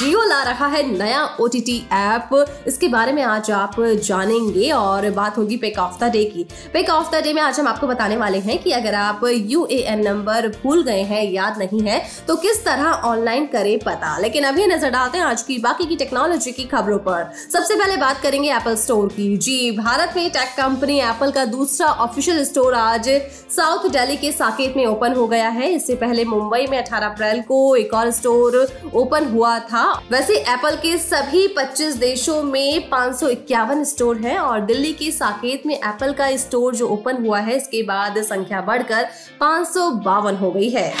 जियो ला रहा है नया ओ टी ऐप इसके बारे में आज आप जानेंगे और बात होगी पिक ऑफ़ द डे की। पिक ऑफ़ द डे में आज हम आपको बताने वाले हैं कि अगर आप यू ए एन नंबर भूल गए हैं, याद नहीं है तो किस तरह ऑनलाइन करें पता। लेकिन अभी नज़र डालते हैं आज की बाकी की टेक्नोलॉजी की खबरों पर। सबसे पहले बात करेंगे एप्पल स्टोर की। जी, भारत में टेक कंपनी एप्पल का दूसरा ऑफिशियल स्टोर आज साउथ दिल्ली के साकेत में ओपन हो गया है। इससे पहले मुंबई में 18 अप्रैल को एक और स्टोर ओपन हुआ था। वैसे एप्पल के सभी 25 देशों में पाँच सौ इक्यावन स्टोर हैं और दिल्ली के साकेत में एप्पल का स्टोर जो ओपन हुआ है, इसके बाद संख्या बढ़कर पाँच सौ बावन हो गई है।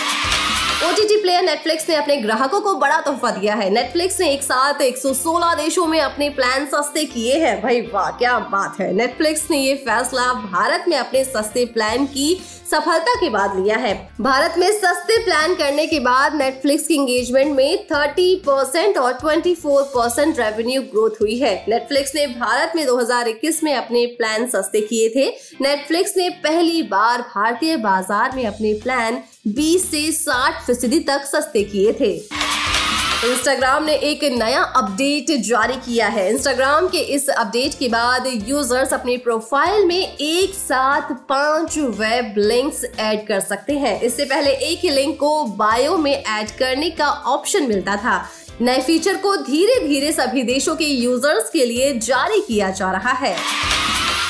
ओटीटी प्लेयर नेटफ्लिक्स ने अपने ग्राहकों को बड़ा तोहफा दिया है। नेटफ्लिक्स ने एक साथ 116 देशों में अपने प्लान सस्ते किए हैं। भाई वाह, क्या बात है। नेटफ्लिक्स ने ये फैसला भारत में अपने सस्ते प्लान की सफलता के बाद लिया है। भारत में सस्ते प्लान करने के बाद नेटफ्लिक्स की एंगेजमेंट में 30 परसेंट और 24 परसेंट रेवेन्यू ग्रोथ हुई है। नेटफ्लिक्स ने भारत में 2021 में अपने प्लान सस्ते किए थे। नेटफ्लिक्स ने पहली बार भारतीय बाज़ार में अपने प्लान 20 से 60 फ़ीसदी तक सस्ते किए थे। इंस्टाग्राम ने एक नया अपडेट जारी किया है। इंस्टाग्राम के इस अपडेट के बाद यूज़र्स अपने प्रोफ़ाइल में एक साथ पाँच वेब लिंक्स ऐड कर सकते हैं। इससे पहले एक ही लिंक को बायो में ऐड करने का ऑप्शन मिलता था। नए फीचर को धीरे धीरे सभी देशों के यूज़र्स के लिए जारी किया जा रहा है।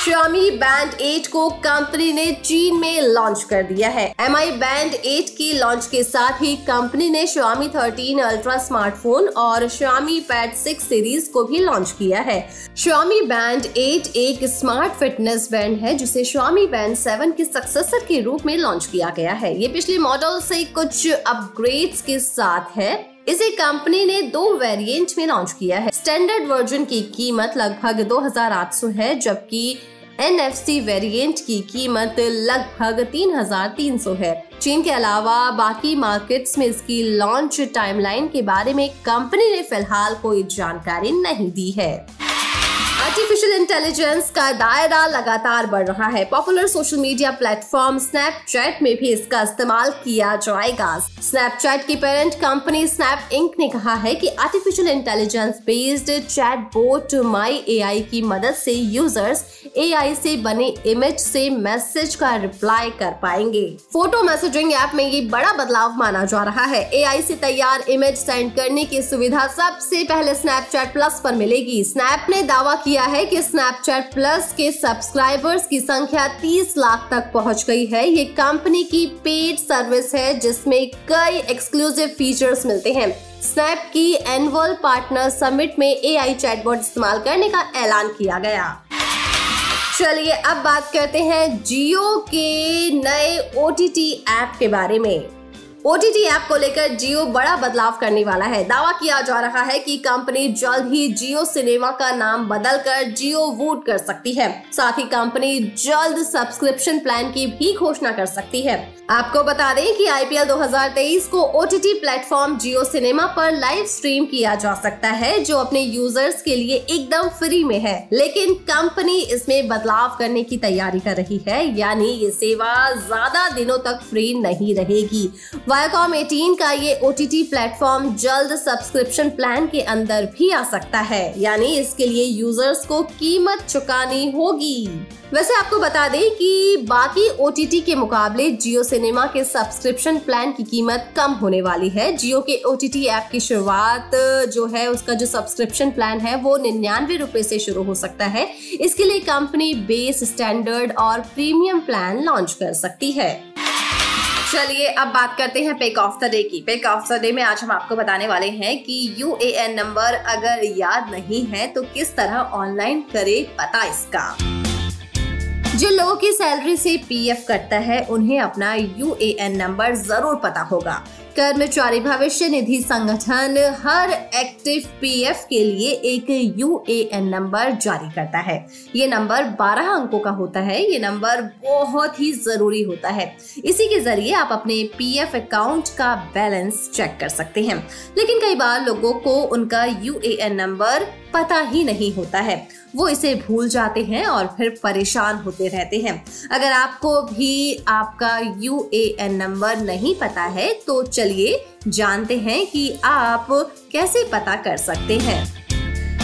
Xiaomi बैंड 8 को कंपनी ने चीन में लॉन्च कर दिया है। एम आई बैंड एट की लॉन्च के साथ ही कंपनी ने Xiaomi 13 अल्ट्रा स्मार्टफ़ोन और Xiaomi Pad 6 सीरीज़ को भी लॉन्च किया है। Xiaomi बैंड 8 एक स्मार्ट फिटनेस बैंड है, जिसे Xiaomi बैंड 7 के सक्सेसर के रूप में लॉन्च किया गया है। ये पिछले मॉडल से कुछ अपग्रेड्स के साथ है। इसे कंपनी ने दो वेरिएंट में लॉन्च किया है। स्टैंडर्ड वर्जन की कीमत लगभग 2800 है, जबकि एनएफसी वेरिएंट की कीमत लगभग 3300 है। चीन के अलावा बाकी मार्केट्स में इसकी लॉन्च टाइमलाइन के बारे में कंपनी ने फ़िलहाल कोई जानकारी नहीं दी है। आर्टिफिशियल इंटेलिजेंस का दायरा लगातार बढ़ रहा है। Popular social media platform Snapchat में भी इसका इस्तेमाल किया जाएगा। स्नैपचैट की पेरेंट कंपनी स्नैप इंक ने कहा है कि artificial intelligence based chat bot my AI की मदद से यूज़र्स एआई से बने इमेज से मैसेज का रिप्लाई कर पाएँगे। फ़ोटो मैसेजिंग ऐप में ये बड़ा बदलाव माना जा रहा है। ए से तैयार इमेज सेंड करने की सुविधा सबसे पहले स्नैपचैट प्लस पर मिलेगी। स्नैप ने दावा किया किया है कि स्नैपचैट प्लस के सब्सक्राइबर्स की संख्या 30 लाख तक पहुँच गई है। ये कंपनी की पेड सर्विस है, जिसमें कई एक्सक्लूसिव फीचर्स मिलते हैं। स्नैप की एनुअल पार्टनर समिट में एआई चैटबॉट इस्तेमाल करने का ऐलान किया गया। चलिए अब बात करते हैं जियो के नए ओटीटी ऐप के बारे में। ओटीटी ऐप को लेकर जियो बड़ा बदलाव करने वाला है। दावा किया जा रहा है कि कंपनी जल्द ही जियो सिनेमा का नाम बदलकर जियो वूड कर सकती है। साथ ही कंपनी जल्द सब्सक्रिप्शन प्लान की भी घोषणा कर सकती है। आपको बता दें कि आईपीएल 2023 को ओटीटी प्लेटफॉर्म जियो सिनेमा पर लाइव स्ट्रीम किया जा सकता है, जो अपने यूज़र्स के लिए एकदम फ्री में है। लेकिन कंपनी इसमें बदलाव करने की तैयारी कर रही है, यानी ये सेवा ज़्यादा दिनों तक फ्री नहीं रहेगी। वायाकॉम 18 का ये ओ टी टी प्लेटफॉर्म जल्द सब्सक्रिप्शन प्लान के अंदर भी आ सकता है। यानी इसके लिए यूज़र्स को कीमत चुकानी होगी। वैसे आपको बता दें कि बाकी ओ टी टी के मुकाबले जियो सिनेमा के सब्सक्रिप्शन प्लान की कीमत कम होने वाली है। जियो के ओ टी टी ऐप की शुरुआत जो है उसका जो सब्सक्रिप्शन प्लान है, वो निन्यानवे रूपए से शुरू हो सकता है। इसके लिए कंपनी बेस स्टैंडर्ड और प्रीमियम प्लान लॉन्च कर सकती है। चलिए अब बात करते हैं पेक ऑफ़ द डे की। पेक ऑफ़ द डे में आज हम आपको बताने वाले हैं कि यू ए एन नंबर अगर याद नहीं है तो किस तरह ऑनलाइन करे पता इसका। जो लोगों की सैलरी से पीएफ कटता है, उन्हें अपना यू ए एन नंबर ज़रूर पता होगा। कर्मचारी भविष्य निधि संगठन हर एक्टिव पीएफ के लिए एक यूएएन नंबर जारी करता है। ये नंबर 12 अंकों का होता है। ये नंबर बहुत ही ज़रूरी होता है। इसी के ज़रिए आप अपने पीएफ अकाउंट का बैलेंस चेक कर सकते हैं। लेकिन कई बार लोगों को उनका यूएएन नंबर पता ही नहीं होता है। वो इसे भूल जाते हैं और फिर परेशान होते रहते हैं। अगर आपको भी आपका यू ए एन नंबर नहीं पता है तो चलिए जानते हैं कि आप कैसे पता कर सकते हैं।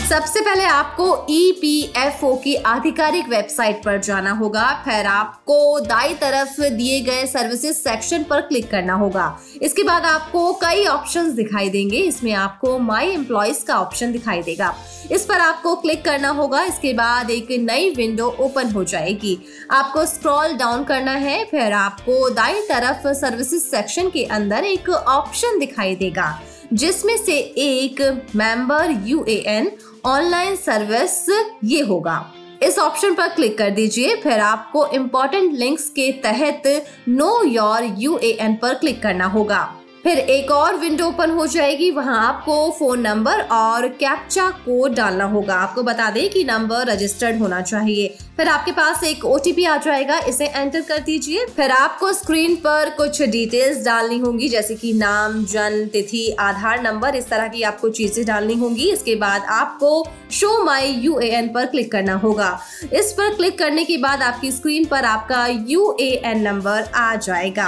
सबसे पहले आपको ई पी एफ़ ओ की आधिकारिक वेबसाइट पर जाना होगा। फिर आपको दाई तरफ़ दिए गए सर्विसेज़ सेक्शन पर क्लिक करना होगा। इसके बाद आपको कई ऑप्शंस दिखाई देंगे। इसमें आपको माई एम्प्लॉयज़ का ऑप्शन दिखाई देगा। इस पर आपको क्लिक करना होगा। इसके बाद एक नई विंडो ओपन हो जाएगी। आपको स्क्रॉल डाउन करना है। फिर आपको दाई तरफ़ सर्विसेज़ सेक्शन के अंदर एक ऑप्शन दिखाई देगा। जिसमें से एक मेंबर यूएएन ऑनलाइन सर्विस ये होगा। इस ऑप्शन पर क्लिक कर दीजिए, फिर आपको इम्पोर्टेंट लिंक्स के तहत नो योर यूएएन पर क्लिक करना होगा। फिर एक और विंडो ओपन हो जाएगी, वहाँ आपको फ़ोन नंबर और कैप्चा कोड डालना होगा। आपको बता दें कि नंबर रजिस्टर्ड होना चाहिए। फिर आपके पास एक ओटीपी आ जाएगा, इसे एंटर कर दीजिए। फिर आपको स्क्रीन पर कुछ डिटेल्स डालनी होंगी, जैसे कि नाम, जन्म, तिथि, आधार नंबर इस तरह की आपको चीज़ें डालनी होंगी। इसके बाद आपको शो माई यू पर क्लिक करना होगा। इस पर क्लिक करने के बाद आपकी स्क्रीन पर आपका यूएएन नंबर आ जाएगा।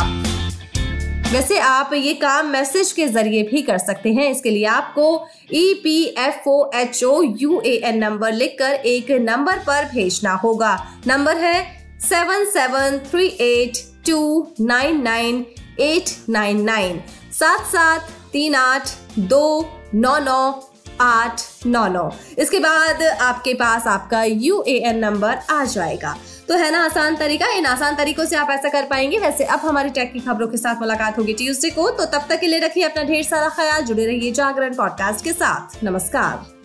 वैसे आप ये काम मैसेज के ज़रिए भी कर सकते हैं। इसके लिए आपको E P F O H O U A N number लिखकर एक नंबर पर भेजना होगा। नंबर है seven seven three eight two nine nine eight nine nine सात सात तीन आठ दो नौ नौ आठ नौ नौ। इसके बाद आपके पास आपका यू ए एन नंबर आ जाएगा। तो है ना आसान तरीका? इन आसान तरीकों से आप ऐसा कर पाएँगे। वैसे अब हमारी टेक की खबरों के साथ मुलाकात होगी ट्यूसडे को। तो तब तक के लिए रखिए अपना ढेर सारा ख्याल। जुड़े रहिए जागरण पॉडकास्ट के साथ। नमस्कार।